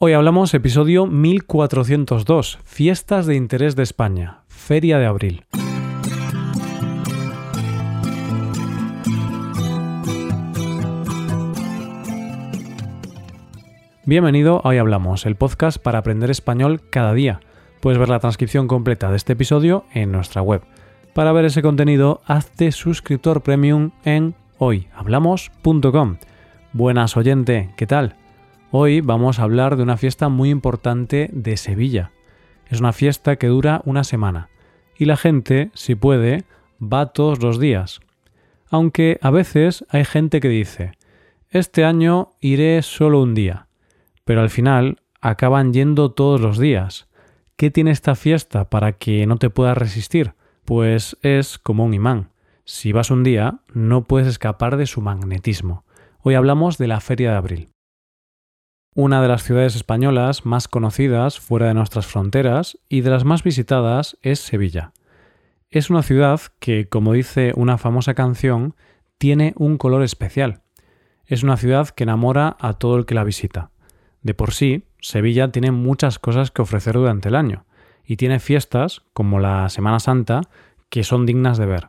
Hoy hablamos episodio 1402, Fiestas de Interés de España, Feria de Abril. Bienvenido a Hoy Hablamos, el podcast para aprender español cada día. Puedes ver la transcripción completa de este episodio en nuestra web. Para ver ese contenido, hazte suscriptor premium en hoyhablamos.com. Buenas oyente, ¿qué tal? Hoy vamos a hablar de una fiesta muy importante de Sevilla. Es una fiesta que dura una semana y la gente, si puede, va todos los días. Aunque a veces hay gente que dice, este año iré solo un día, pero al final acaban yendo todos los días. ¿Qué tiene esta fiesta para que no te puedas resistir? Pues es como un imán. Si vas un día, no puedes escapar de su magnetismo. Hoy hablamos de la Feria de Abril. Una de las ciudades españolas más conocidas fuera de nuestras fronteras y de las más visitadas es Sevilla. Es una ciudad que, como dice una famosa canción, tiene un color especial. Es una ciudad que enamora a todo el que la visita. De por sí, Sevilla tiene muchas cosas que ofrecer durante el año, y tiene fiestas, como la Semana Santa, que son dignas de ver.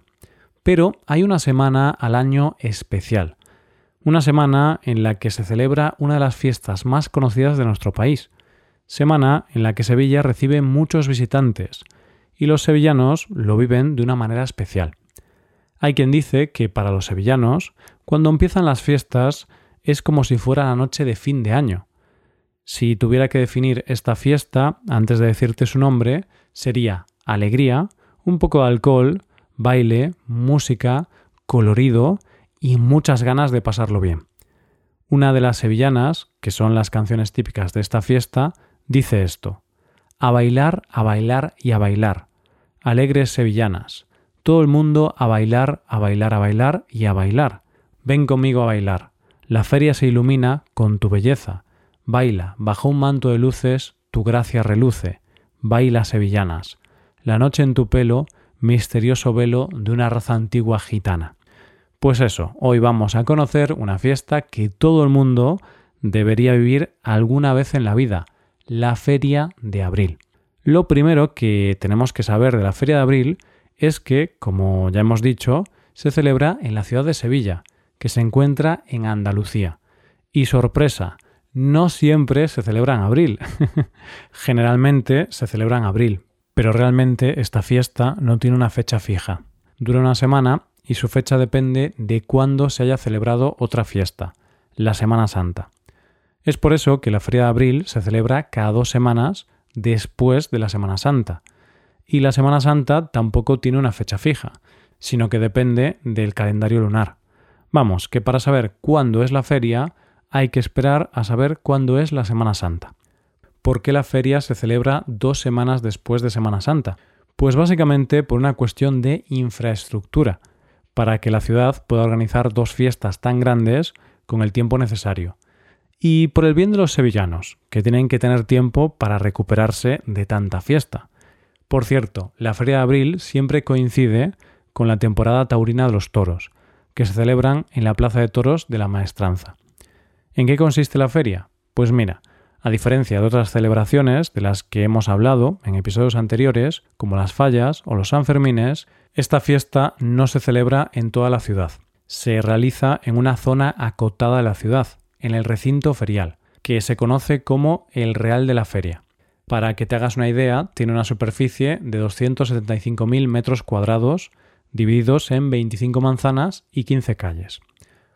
Pero hay una semana al año especial, una semana en la que se celebra una de las fiestas más conocidas de nuestro país, semana en la que Sevilla recibe muchos visitantes, y los sevillanos lo viven de una manera especial. Hay quien dice que para los sevillanos, cuando empiezan las fiestas, es como si fuera la noche de fin de año. Si tuviera que definir esta fiesta, antes de decirte su nombre, sería alegría, un poco de alcohol, baile, música, colorido y muchas ganas de pasarlo bien. Una de las sevillanas, que son las canciones típicas de esta fiesta, dice esto. A bailar, a bailar y a bailar. Alegres sevillanas. Todo el mundo a bailar, a bailar, a bailar y a bailar. Ven conmigo a bailar. La feria se ilumina con tu belleza. Baila, bajo un manto de luces, tu gracia reluce. Baila sevillanas. La noche en tu pelo, misterioso velo de una raza antigua gitana. Pues eso, hoy vamos a conocer una fiesta que todo el mundo debería vivir alguna vez en la vida, la Feria de Abril. Lo primero que tenemos que saber de la Feria de Abril es que, como ya hemos dicho, se celebra en la ciudad de Sevilla, que se encuentra en Andalucía. Y sorpresa, no siempre se celebra en abril. Generalmente se celebra en abril, pero realmente esta fiesta no tiene una fecha fija. Dura una semana y su fecha depende de cuándo se haya celebrado otra fiesta, la Semana Santa. Es por eso que la Feria de Abril se celebra cada dos semanas después de la Semana Santa. Y la Semana Santa tampoco tiene una fecha fija, sino que depende del calendario lunar. Vamos, que para saber cuándo es la feria hay que esperar a saber cuándo es la Semana Santa. ¿Por qué la feria se celebra dos semanas después de Semana Santa? Pues básicamente por una cuestión de infraestructura para que la ciudad pueda organizar dos fiestas tan grandes con el tiempo necesario. Y por el bien de los sevillanos, que tienen que tener tiempo para recuperarse de tanta fiesta. Por cierto, la Feria de Abril siempre coincide con la temporada taurina de los toros, que se celebran en la Plaza de Toros de la Maestranza. ¿En qué consiste la feria? Pues mira, a diferencia de otras celebraciones de las que hemos hablado en episodios anteriores, como las fallas o los Sanfermines, esta fiesta no se celebra en toda la ciudad. Se realiza en una zona acotada de la ciudad, en el recinto ferial, que se conoce como el Real de la Feria. Para que te hagas una idea, tiene una superficie de 275.000 metros cuadrados, divididos en 25 manzanas y 15 calles.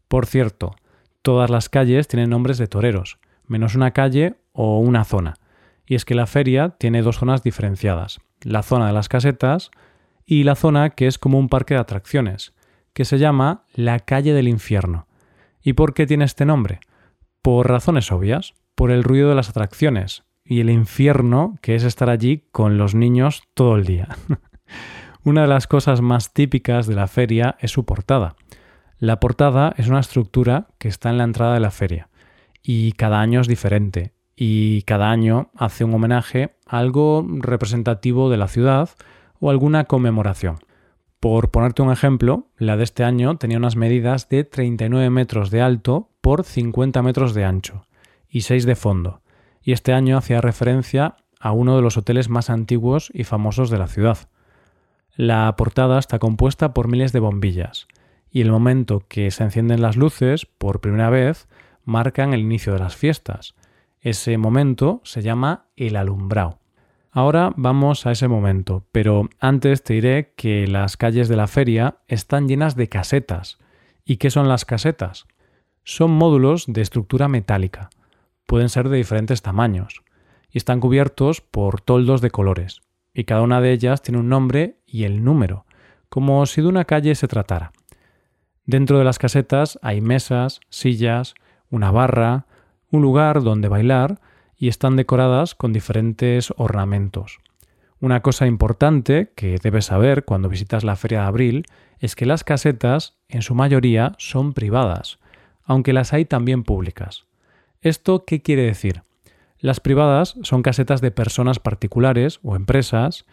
Por cierto, todas las calles tienen nombres de toreros, menos una calle o una zona. Y es que la feria tiene dos zonas diferenciadas, la zona de las casetas y la zona que es como un parque de atracciones, que se llama la calle del infierno. ¿Y por qué tiene este nombre? Por razones obvias, por el ruido de las atracciones y el infierno que es estar allí con los niños todo el día. una de las cosas más típicas de la feria es su portada. La portada es una estructura que está en la entrada de la feria y cada año es diferente y cada año hace un homenaje a algo representativo de la ciudad o alguna conmemoración. Por ponerte un ejemplo, la de este año tenía unas medidas de 39 metros de alto por 50 metros de ancho y 6 de fondo, y este año hacía referencia a uno de los hoteles más antiguos y famosos de la ciudad. La portada está compuesta por miles de bombillas, y el momento que se encienden las luces, por primera vez, marcan el inicio de las fiestas. Ese momento se llama el alumbrado. Ahora vamos a ese momento, pero antes te diré que las calles de la feria están llenas de casetas. ¿Y qué son las casetas? Son módulos de estructura metálica. Pueden ser de diferentes tamaños y están cubiertos por toldos de colores, y cada una de ellas tiene un nombre y el número, como si de una calle se tratara. Dentro de las casetas hay mesas, sillas, una barra, un lugar donde bailar y están decoradas con diferentes ornamentos. Una cosa importante que debes saber cuando visitas la Feria de Abril es que las casetas, en su mayoría, son privadas, aunque las hay también públicas. ¿Esto qué quiere decir? Las privadas son casetas de personas particulares o empresas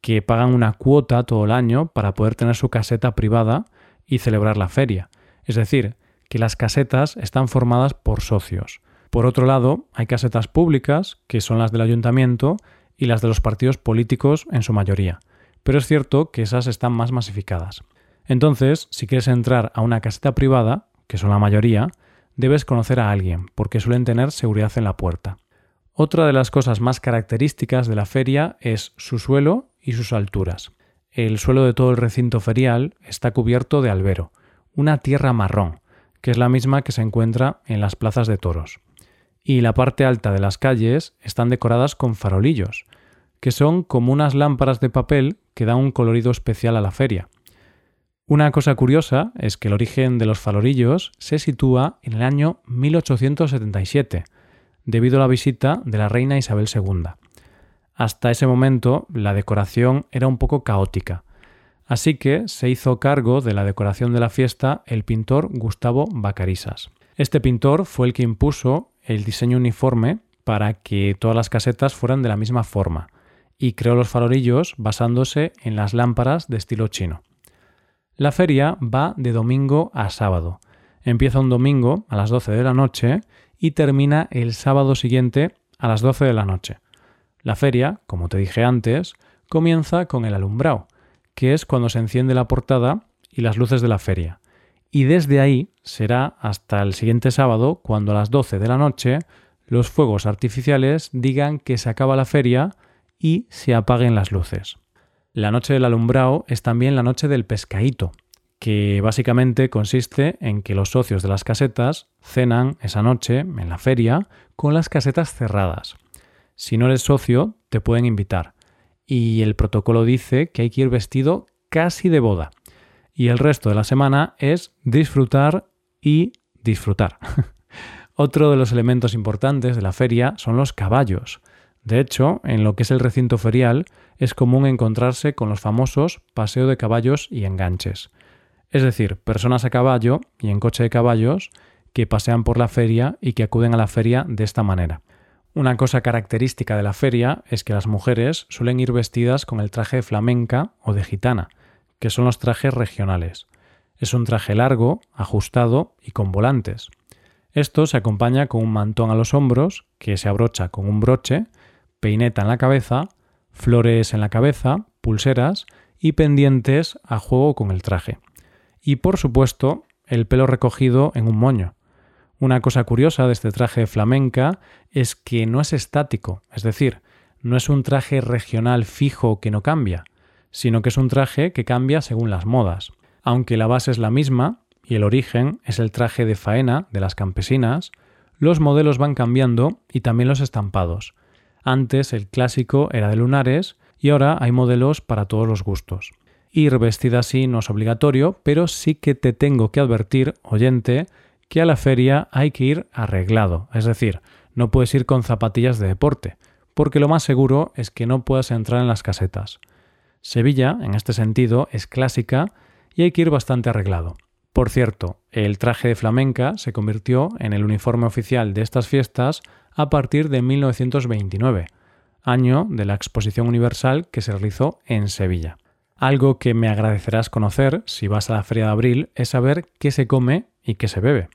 que pagan una cuota todo el año para poder tener su caseta privada y celebrar la feria. Es decir, que las casetas están formadas por socios, por otro lado, hay casetas públicas, que son las del ayuntamiento, y las de los partidos políticos en su mayoría, pero es cierto que esas están más masificadas. Entonces, si quieres entrar a una caseta privada, que son la mayoría, debes conocer a alguien, porque suelen tener seguridad en la puerta. Otra de las cosas más características de la feria es su suelo y sus alturas. El suelo de todo el recinto ferial está cubierto de albero, una tierra marrón, que es la misma que se encuentra en las plazas de toros y la parte alta de las calles están decoradas con farolillos, que son como unas lámparas de papel que dan un colorido especial a la feria. Una cosa curiosa es que el origen de los farolillos se sitúa en el año 1877, debido a la visita de la reina Isabel II. Hasta ese momento la decoración era un poco caótica, así que se hizo cargo de la decoración de la fiesta el pintor Gustavo Bacarisas. Este pintor fue el que impuso el diseño uniforme para que todas las casetas fueran de la misma forma y creó los farolillos basándose en las lámparas de estilo chino. La feria va de domingo a sábado. Empieza un domingo a las 12 de la noche y termina el sábado siguiente a las 12 de la noche. La feria, como te dije antes, comienza con el alumbrado, que es cuando se enciende la portada y las luces de la feria, y desde ahí será hasta el siguiente sábado cuando a las 12 de la noche los fuegos artificiales digan que se acaba la feria y se apaguen las luces. La noche del alumbrado es también la noche del pescaíto, que básicamente consiste en que los socios de las casetas cenan esa noche en la feria con las casetas cerradas. Si no eres socio, te pueden invitar. Y el protocolo dice que hay que ir vestido casi de boda y el resto de la semana es disfrutar y disfrutar. Otro de los elementos importantes de la feria son los caballos. De hecho, en lo que es el recinto ferial es común encontrarse con los famosos paseo de caballos y enganches. Es decir, personas a caballo y en coche de caballos que pasean por la feria y que acuden a la feria de esta manera. Una cosa característica de la feria es que las mujeres suelen ir vestidas con el traje flamenca o de gitana, que son los trajes regionales. Es un traje largo, ajustado y con volantes. Esto se acompaña con un mantón a los hombros, que se abrocha con un broche, peineta en la cabeza, flores en la cabeza, pulseras y pendientes a juego con el traje. Y por supuesto, el pelo recogido en un moño. Una cosa curiosa de este traje flamenca es que no es estático, es decir, no es un traje regional fijo que no cambia, sino que es un traje que cambia según las modas. Aunque la base es la misma y el origen es el traje de faena de las campesinas, los modelos van cambiando y también los estampados. Antes el clásico era de lunares y ahora hay modelos para todos los gustos. Ir vestida así no es obligatorio, pero sí que te tengo que advertir, oyente, que a la feria hay que ir arreglado, es decir, no puedes ir con zapatillas de deporte, porque lo más seguro es que no puedas entrar en las casetas. Sevilla, en este sentido, es clásica y hay que ir bastante arreglado. Por cierto, el traje de flamenca se convirtió en el uniforme oficial de estas fiestas a partir de 1929, año de la Exposición Universal que se realizó en Sevilla. Algo que me agradecerás conocer si vas a la Feria de Abril es saber qué se come y qué se bebe.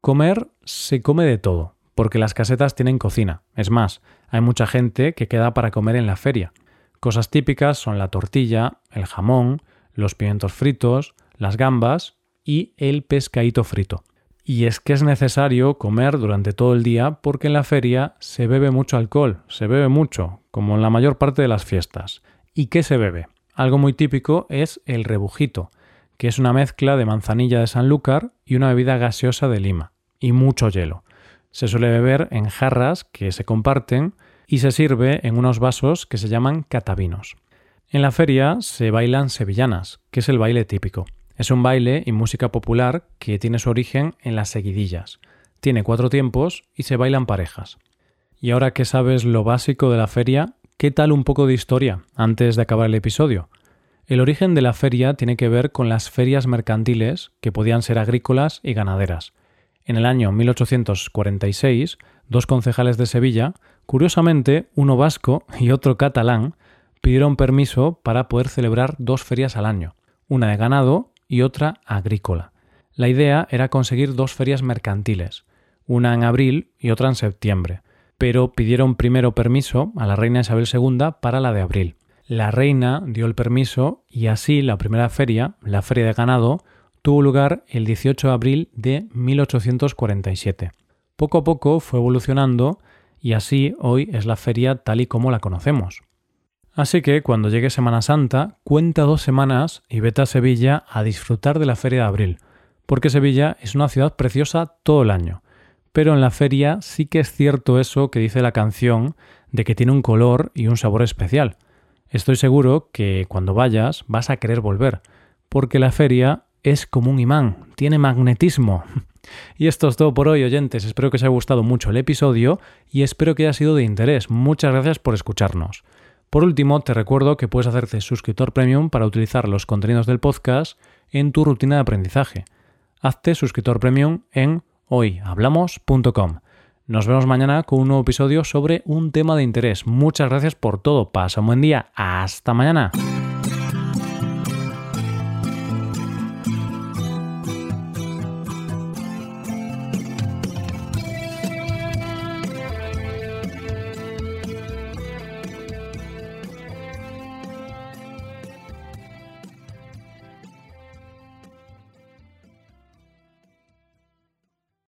Comer se come de todo, porque las casetas tienen cocina. Es más, hay mucha gente que queda para comer en la feria. Cosas típicas son la tortilla, el jamón, los pimientos fritos, las gambas y el pescadito frito. Y es que es necesario comer durante todo el día porque en la feria se bebe mucho alcohol, se bebe mucho, como en la mayor parte de las fiestas. ¿Y qué se bebe? Algo muy típico es el rebujito, que es una mezcla de manzanilla de Sanlúcar y una bebida gaseosa de Lima, y mucho hielo. Se suele beber en jarras que se comparten y se sirve en unos vasos que se llaman catavinos. En la feria se bailan sevillanas, que es el baile típico. Es un baile y música popular que tiene su origen en las seguidillas. Tiene cuatro tiempos y se bailan parejas. Y ahora que sabes lo básico de la feria, ¿qué tal un poco de historia antes de acabar el episodio? El origen de la feria tiene que ver con las ferias mercantiles, que podían ser agrícolas y ganaderas. En el año 1846, dos concejales de Sevilla, curiosamente uno vasco y otro catalán, pidieron permiso para poder celebrar dos ferias al año, una de ganado y otra agrícola. La idea era conseguir dos ferias mercantiles, una en abril y otra en septiembre, pero pidieron primero permiso a la reina Isabel II para la de abril. La reina dio el permiso y así la primera feria, la feria de ganado, tuvo lugar el 18 de abril de 1847. Poco a poco fue evolucionando y así hoy es la feria tal y como la conocemos. Así que cuando llegue Semana Santa, cuenta dos semanas y vete a Sevilla a disfrutar de la Feria de Abril, porque Sevilla es una ciudad preciosa todo el año. Pero en la feria sí que es cierto eso que dice la canción de que tiene un color y un sabor especial. Estoy seguro que cuando vayas vas a querer volver, porque la feria es como un imán, tiene magnetismo. Y esto es todo por hoy, oyentes. Espero que os haya gustado mucho el episodio y espero que haya sido de interés. Muchas gracias por escucharnos. Por último, te recuerdo que puedes hacerte suscriptor premium para utilizar los contenidos del podcast en tu rutina de aprendizaje. Hazte suscriptor premium en hoyhablamos.com. Nos vemos mañana con un nuevo episodio sobre un tema de interés. Muchas gracias por todo. Pasa un buen día. Hasta mañana.